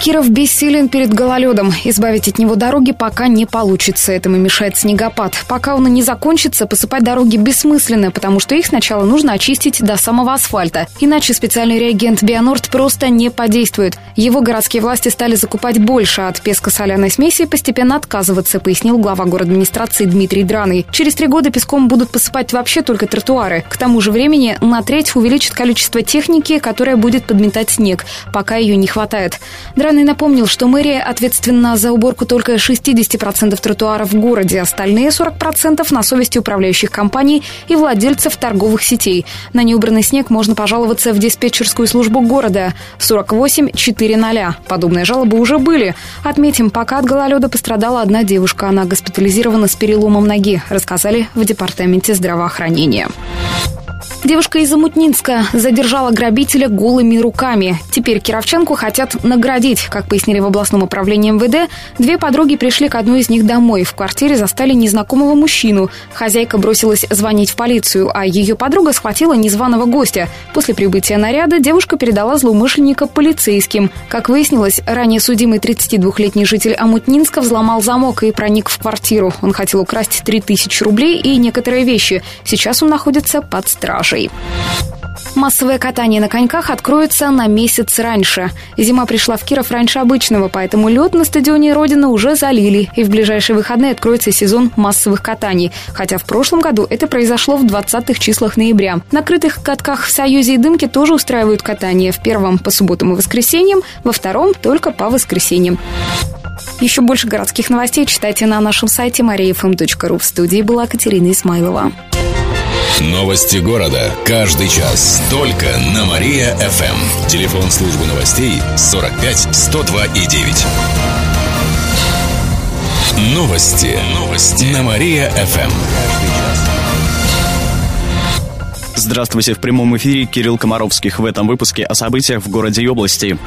Киров бессилен перед гололедом. Избавить от него дороги пока не получится. Этому мешает снегопад. Пока он не закончится, посыпать дороги бессмысленно, потому что их сначала нужно очистить до самого асфальта. Иначе специальный реагент Бионорд просто не подействует. Его городские власти стали закупать больше, от песко-соляной смеси постепенно отказываться, пояснил глава город администрации Дмитрий Драный. Через три года песком будут посыпать вообще только тротуары. К тому же времени на треть увеличит количество техники, которая будет подметать снег, пока ее не хватает. Драный напомнил, что мэрия ответственна за уборку только 60% тротуаров в городе, остальные 40% на совести управляющих компаний и владельцев торговых сетей. На неубранный снег можно пожаловаться в диспетчерскую службу города 48 400. Подобные жалобы уже были. Отметим, пока от гололеда пострадала одна девушка. Она госпитализирована с переломом ноги, рассказали в департаменте здравоохранения. Девушка из Амутнинска задержала грабителя голыми руками. Теперь кировчанку хотят наградить. Как пояснили в областном управлении МВД, две подруги пришли к одной из них домой. В квартире застали незнакомого мужчину. Хозяйка бросилась звонить в полицию, а ее подруга схватила незваного гостя. После прибытия наряда девушка передала злоумышленника полицейским. Как выяснилось, ранее судимый 32-летний житель Амутнинска взломал замок и проник в квартиру. Он хотел украсть 3000 рублей и некоторые вещи. Сейчас он находится под стражей экипажей. Массовое катание на коньках откроется на месяц раньше. Зима пришла в Киров раньше обычного, поэтому лед на стадионе Родина уже залили, и в ближайшие выходные откроется сезон массовых катаний. Хотя в прошлом году это произошло в 20-х числах ноября. На крытых катках в Союзе и Дымке тоже устраивают катание. В первом по субботам и воскресеньям, во втором только по воскресеньям. Еще больше городских новостей читайте на нашем сайте mariafm.ru. В студии была Катерина Исмайлова. Новости города. Каждый час. Только на Мария-ФМ. Телефон службы новостей 45 102 и 9. Новости. Новости. На Мария-ФМ. Здравствуйте. В прямом эфире Кирилл Комаровских. В этом выпуске о событиях в городе и области.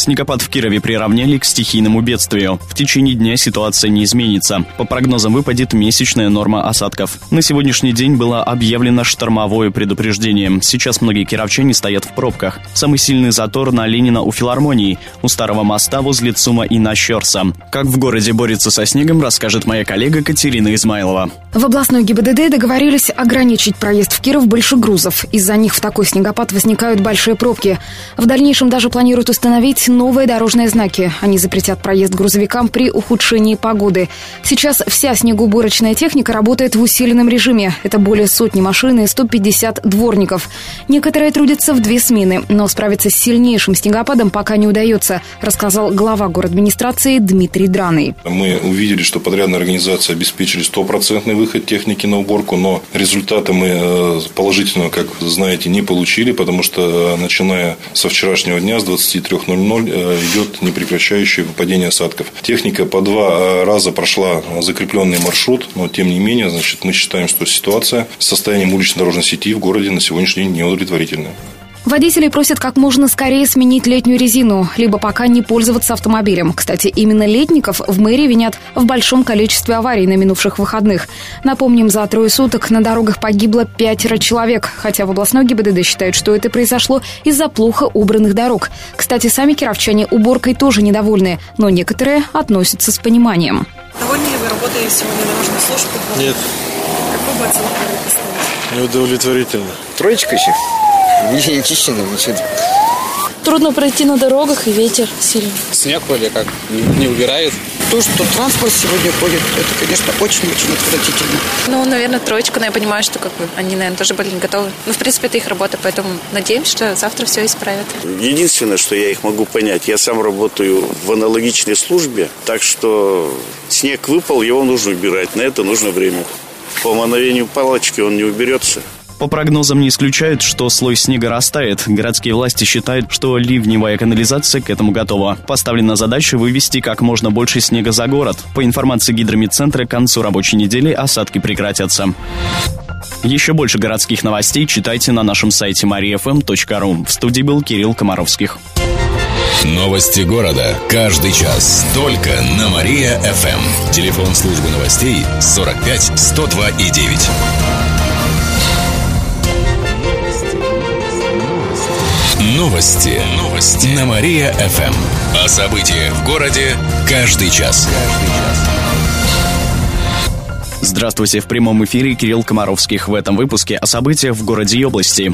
Снегопад в Кирове приравняли к стихийному бедствию. В течение дня ситуация не изменится. По прогнозам выпадет месячная норма осадков. На сегодняшний день было объявлено штормовое предупреждение. Сейчас многие кировчане стоят в пробках. Самый сильный затор на Ленина у филармонии, у старого моста возле ЦУМа и на Щерса. Как в городе борется со снегом, расскажет моя коллега Катерина Измайлова. В областной ГИБДД договорились ограничить проезд в Киров больше грузов. Из-за них в такой снегопад возникают большие пробки. В дальнейшем даже планируют установить новые дорожные знаки. Они запретят проезд грузовикам при ухудшении погоды. Сейчас вся снегоуборочная техника работает в усиленном режиме. Это более сотни машин и 150 дворников. Некоторые трудятся в две смены, но справиться с сильнейшим снегопадом пока не удается, рассказал глава администрации Дмитрий Драный. Мы увидели, что подрядная организация обеспечили стопроцентный выход техники на уборку, но результаты мы э, положительного, как знаете, не получили, потому что э, начиная со вчерашнего дня с 23.00 Э, идет непрекращающее выпадение осадков. Техника по два э, раза прошла закрепленный маршрут, но тем не менее, значит, мы считаем, что ситуация с состоянием улично-дорожной сети в городе на сегодняшний день неудовлетворительная. Водители просят как можно скорее сменить летнюю резину, либо пока не пользоваться автомобилем. Кстати, именно летников в мэрии винят в большом количестве аварий на минувших выходных. Напомним, за трое суток на дорогах погибло пятеро человек, хотя в областной ГИБДД считают, что это произошло из-за плохо убранных дорог. Кстати, сами кировчане уборкой тоже недовольны, но некоторые относятся с пониманием. Довольны ли вы работой сегодня дорожной службы? Нет. Какой бы оценку вы поставили? Неудовлетворительно. Троечка еще? Ничего не чищено, ничего. Трудно пройти на дорогах и ветер сильный. Снег вроде как не убирает. То, что транспорт сегодня ходит, это, конечно, очень-очень отвратительно. Ну, наверное, троечка, но я понимаю, что как бы они, наверное, тоже были не готовы. Ну, в принципе, это их работа, поэтому надеемся, что завтра все исправят. Единственное, что я их могу понять, я сам работаю в аналогичной службе, так что снег выпал, его нужно убирать, на это нужно время. По мановению палочки он не уберется. По прогнозам не исключают, что слой снега растает. Городские власти считают, что ливневая канализация к этому готова. Поставлена задача вывести как можно больше снега за город. По информации гидромедцентра, к концу рабочей недели осадки прекратятся. Еще больше городских новостей читайте на нашем сайте mariafm.ru. В студии был Кирилл Комаровских. Новости города. Каждый час. Только на Мария-ФМ. Телефон службы новостей 45 102 и 9. Новости. Новости. На Мария-ФМ. О событиях в городе каждый час. Здравствуйте, в прямом эфире Кирилл Комаровских в этом выпуске о событиях в городе и области.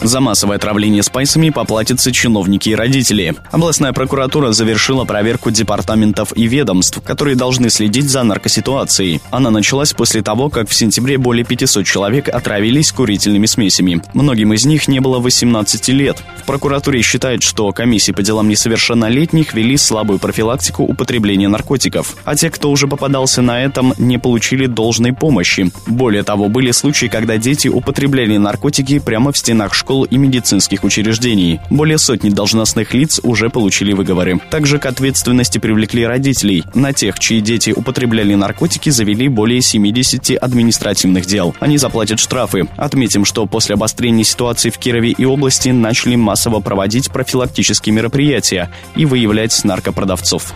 За массовое отравление спайсами поплатятся чиновники и родители. Областная прокуратура завершила проверку департаментов и ведомств, которые должны следить за наркоситуацией. Она началась после того, как в сентябре более 500 человек отравились курительными смесями. Многим из них не было 18 лет. В прокуратуре считают, что комиссии по делам несовершеннолетних вели слабую профилактику употребления наркотиков, а те, кто уже попадался на этом, не получили должной помощи. Более того, были случаи, когда дети употребляли наркотики прямо в стенах школы школ и медицинских учреждений. Более сотни должностных лиц уже получили выговоры. Также к ответственности привлекли родителей. На тех, чьи дети употребляли наркотики, завели более 70 административных дел. Они заплатят штрафы. Отметим, что после обострения ситуации в Кирове и области начали массово проводить профилактические мероприятия и выявлять наркопродавцов.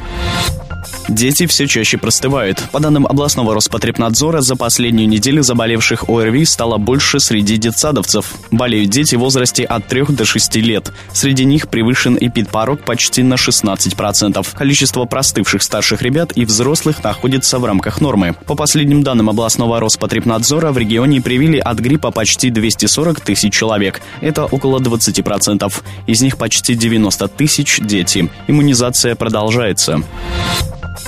Дети все чаще простывают. По данным областного Роспотребнадзора, за последнюю неделю заболевших ОРВИ стало больше среди детсадовцев. Болеют дети в возрасте от 3 до 6 лет. Среди них превышен эпидпорог почти на 16%. Количество простывших старших ребят и взрослых находится в рамках нормы. По последним данным областного Роспотребнадзора, в регионе привили от гриппа почти 240 тысяч человек. Это около 20%. Из них почти 90 тысяч – дети. Иммунизация продолжается.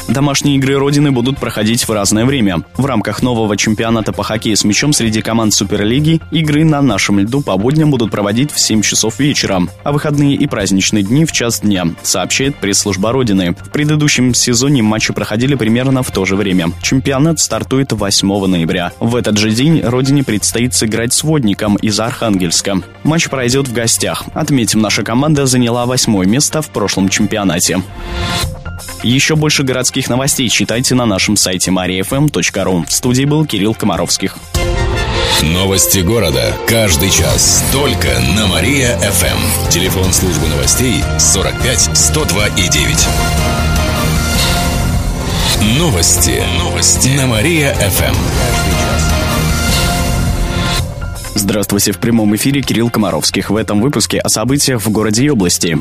Домашние игры Родины будут проходить в разное время. В рамках нового чемпионата по хоккею с мячом среди команд Суперлиги игры на нашем льду по будням будут проводить в 7 часов вечера, а выходные и праздничные дни в час дня, сообщает пресс-служба Родины. В предыдущем сезоне матчи проходили примерно в то же время. Чемпионат стартует 8 ноября. В этот же день Родине предстоит сыграть с Водником из Архангельска. Матч пройдет в гостях. Отметим, наша команда заняла восьмое место в прошлом чемпионате. Еще больше городских новостей читайте на нашем сайте mariafm.ru. В студии был Кирилл Комаровских. Новости города. Каждый час. Только на Мария-ФМ. Телефон службы новостей 45 102 и 9. Новости. Новости. На Мария-ФМ. Здравствуйте, в прямом эфире Кирилл Комаровских. В этом выпуске о событиях в городе и области.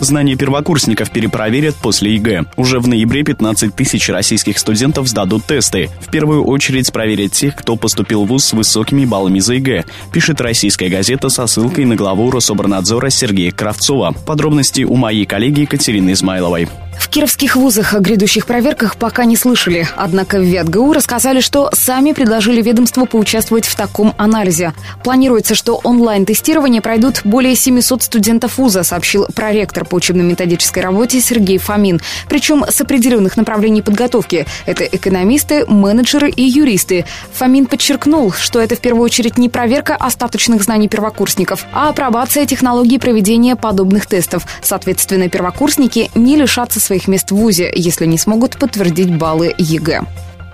Знания первокурсников перепроверят после ЕГЭ. Уже в ноябре 15 тысяч российских студентов сдадут тесты. В первую очередь проверят тех, кто поступил в ВУЗ с высокими баллами за ЕГЭ, пишет российская газета со ссылкой на главу Рособорнадзора Сергея Кравцова. Подробности у моей коллеги Екатерины Измайловой. В кировских вузах о грядущих проверках пока не слышали. Однако в ВятГУ рассказали, что сами предложили ведомству поучаствовать в таком анализе. Планируется, что онлайн-тестирование пройдут более 700 студентов вуза, сообщил проректор по учебно-методической работе Сергей Фомин. Причем с определенных направлений подготовки. Это экономисты, менеджеры и юристы. Фомин подчеркнул, что это в первую очередь не проверка остаточных знаний первокурсников, а апробация технологий проведения подобных тестов. Соответственно, первокурсники не лишатся своих мест в ВУЗе, если не смогут подтвердить баллы ЕГЭ.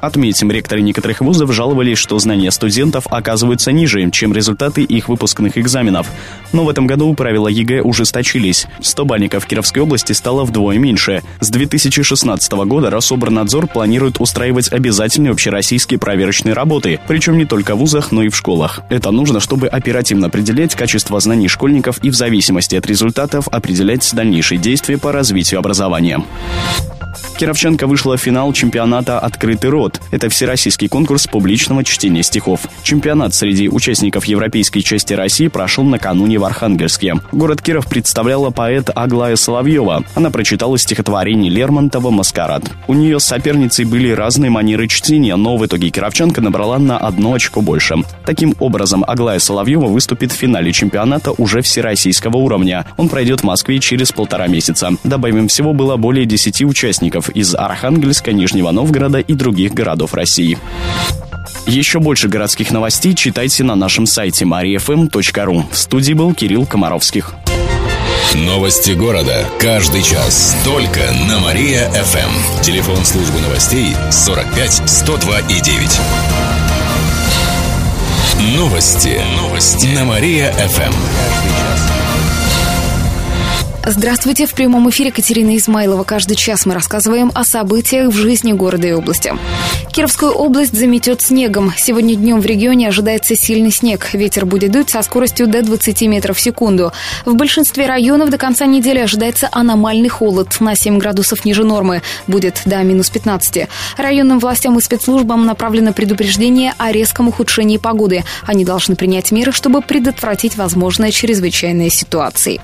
Отметим, ректоры некоторых вузов жаловались, что знания студентов оказываются ниже, чем результаты их выпускных экзаменов. Но в этом году правила ЕГЭ ужесточились. 100 бальников Кировской области стало вдвое меньше. С 2016 года Рособорнадзор планирует устраивать обязательные общероссийские проверочные работы, причем не только в вузах, но и в школах. Это нужно, чтобы оперативно определять качество знаний школьников и в зависимости от результатов определять дальнейшие действия по развитию образования. Кировченко вышла в финал чемпионата «Открытый рот». Это всероссийский конкурс публичного чтения стихов. Чемпионат среди участников европейской части России прошел накануне в Архангельске. Город Киров представляла поэт Аглая Соловьева. Она прочитала стихотворение Лермонтова «Маскарад». У нее с соперницей были разные манеры чтения, но в итоге Кировченко набрала на одно очко больше. Таким образом, Аглая Соловьева выступит в финале чемпионата уже всероссийского уровня. Он пройдет в Москве через полтора месяца. Добавим, всего было более 10 участников участников из Архангельска, Нижнего Новгорода и других городов России. Еще больше городских новостей читайте на нашем сайте mariafm.ru. В студии был Кирилл Комаровских. Новости города. Каждый час. Только на Мария-ФМ. Телефон службы новостей 45 102 и 9. Новости. Новости. На Мария-ФМ. Здравствуйте. В прямом эфире Катерина Измайлова. Каждый час мы рассказываем о событиях в жизни города и области. Кировскую область заметет снегом. Сегодня днем в регионе ожидается сильный снег. Ветер будет дуть со скоростью до 20 метров в секунду. В большинстве районов до конца недели ожидается аномальный холод на 7 градусов ниже нормы. Будет до минус 15. Районным властям и спецслужбам направлено предупреждение о резком ухудшении погоды. Они должны принять меры, чтобы предотвратить возможные чрезвычайные ситуации.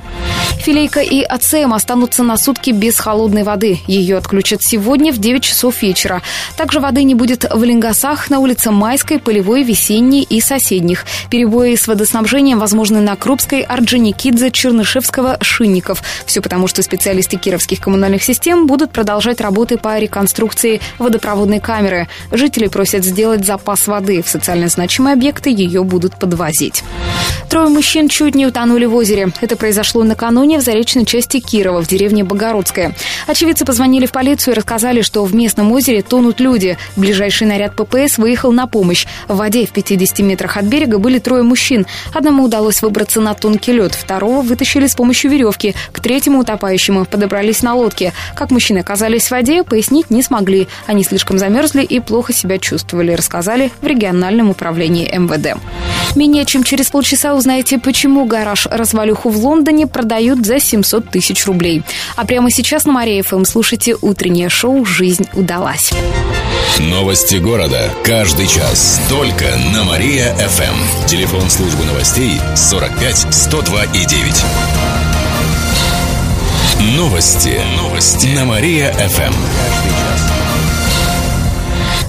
Филейка и АЦМ останутся на сутки без холодной воды. Ее отключат сегодня в 9 часов вечера. Также воды не будет в Ленгасах, на улице Майской, Полевой, Весенней и соседних. Перебои с водоснабжением возможны на Крупской, Орджоникидзе, Чернышевского, Шинников. Все потому, что специалисты кировских коммунальных систем будут продолжать работы по реконструкции водопроводной камеры. Жители просят сделать запас воды. В социально значимые объекты ее будут подвозить. Трое мужчин чуть не утонули в озере. Это произошло накануне в заречной части Кирова, в деревне Богородская. Очевидцы позвонили в полицию и рассказали, что в местном озере тонут люди. Ближайший наряд ППС выехал на помощь. В воде в 50 метрах от берега были трое мужчин. Одному удалось выбраться на тонкий лед, второго вытащили с помощью веревки. К третьему утопающему подобрались на лодке. Как мужчины оказались в воде, пояснить не смогли. Они слишком замерзли и плохо себя чувствовали, рассказали в региональном управлении МВД. Менее чем через полчаса узнаете, почему гараж-развалюху в Лондоне продают за 700 тысяч рублей. А прямо сейчас на Мария ФМ слушайте утреннее шоу «Жизнь удалась». Новости города. Каждый час. Только на Мария-ФМ. Телефон службы новостей 45 102 и 9. Новости. Новости. На Мария-ФМ.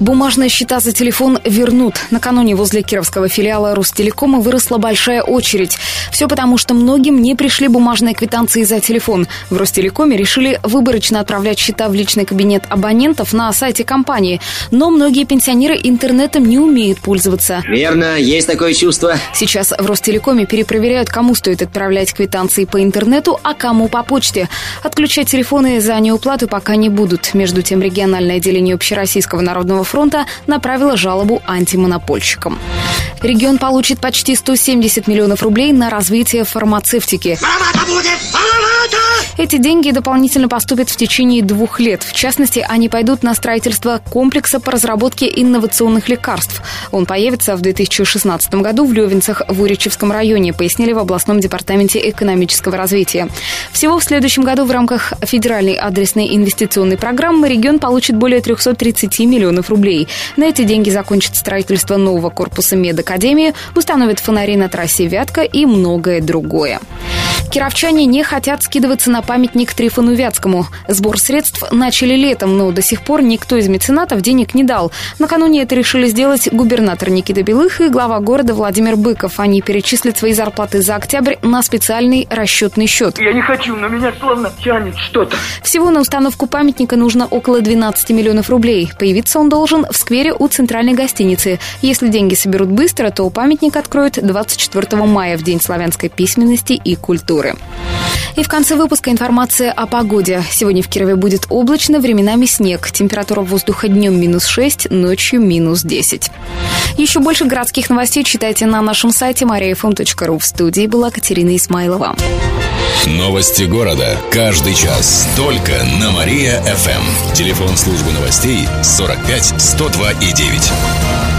Бумажные счета за телефон вернут. Накануне возле кировского филиала Ростелекома выросла большая очередь. Все потому, что многим не пришли бумажные квитанции за телефон. В Ростелекоме решили выборочно отправлять счета в личный кабинет абонентов на сайте компании. Но многие пенсионеры интернетом не умеют пользоваться. Верно, есть такое чувство. Сейчас в Ростелекоме перепроверяют, кому стоит отправлять квитанции по интернету, а кому по почте. Отключать телефоны за неуплату пока не будут. Между тем, региональное отделение Общероссийского народного фронта направило жалобу антимонопольщикам. Регион получит почти 170 миллионов рублей на развитие фармацевтики. Эти деньги дополнительно поступят в течение двух лет. В частности, они пойдут на строительство комплекса по разработке инновационных лекарств. Он появится в 2016 году в Левинцах в Уричевском районе, пояснили в областном департаменте экономического развития. Всего в следующем году в рамках федеральной адресной инвестиционной программы регион получит более 330 миллионов рублей. На эти деньги закончат строительство нового корпуса медакадемии, установят фонари на трассе Вятка и многое другое. Кировчане не хотят скидываться на памятник Трифону Вятскому. Сбор средств начали летом, но до сих пор никто из меценатов денег не дал. Накануне это решили сделать губернатор Никита Белых и глава города Владимир Быков. Они перечислят свои зарплаты за октябрь на специальный расчетный счет. Я не хочу, но меня словно тянет что-то. Всего на установку памятника нужно около 12 миллионов рублей. Появиться он должен в сквере у центральной гостиницы. Если деньги соберут быстро, то памятник откроют 24 мая, в День славянской письменности и культуры культуры. И в конце выпуска информация о погоде. Сегодня в Кирове будет облачно, временами снег. Температура воздуха днем минус 6, ночью минус 10. Еще больше городских новостей читайте на нашем сайте mariafm.ru. В студии была Катерина Исмайлова. Новости города. Каждый час. Только на Мария-ФМ. Телефон службы новостей 45 102 и 9.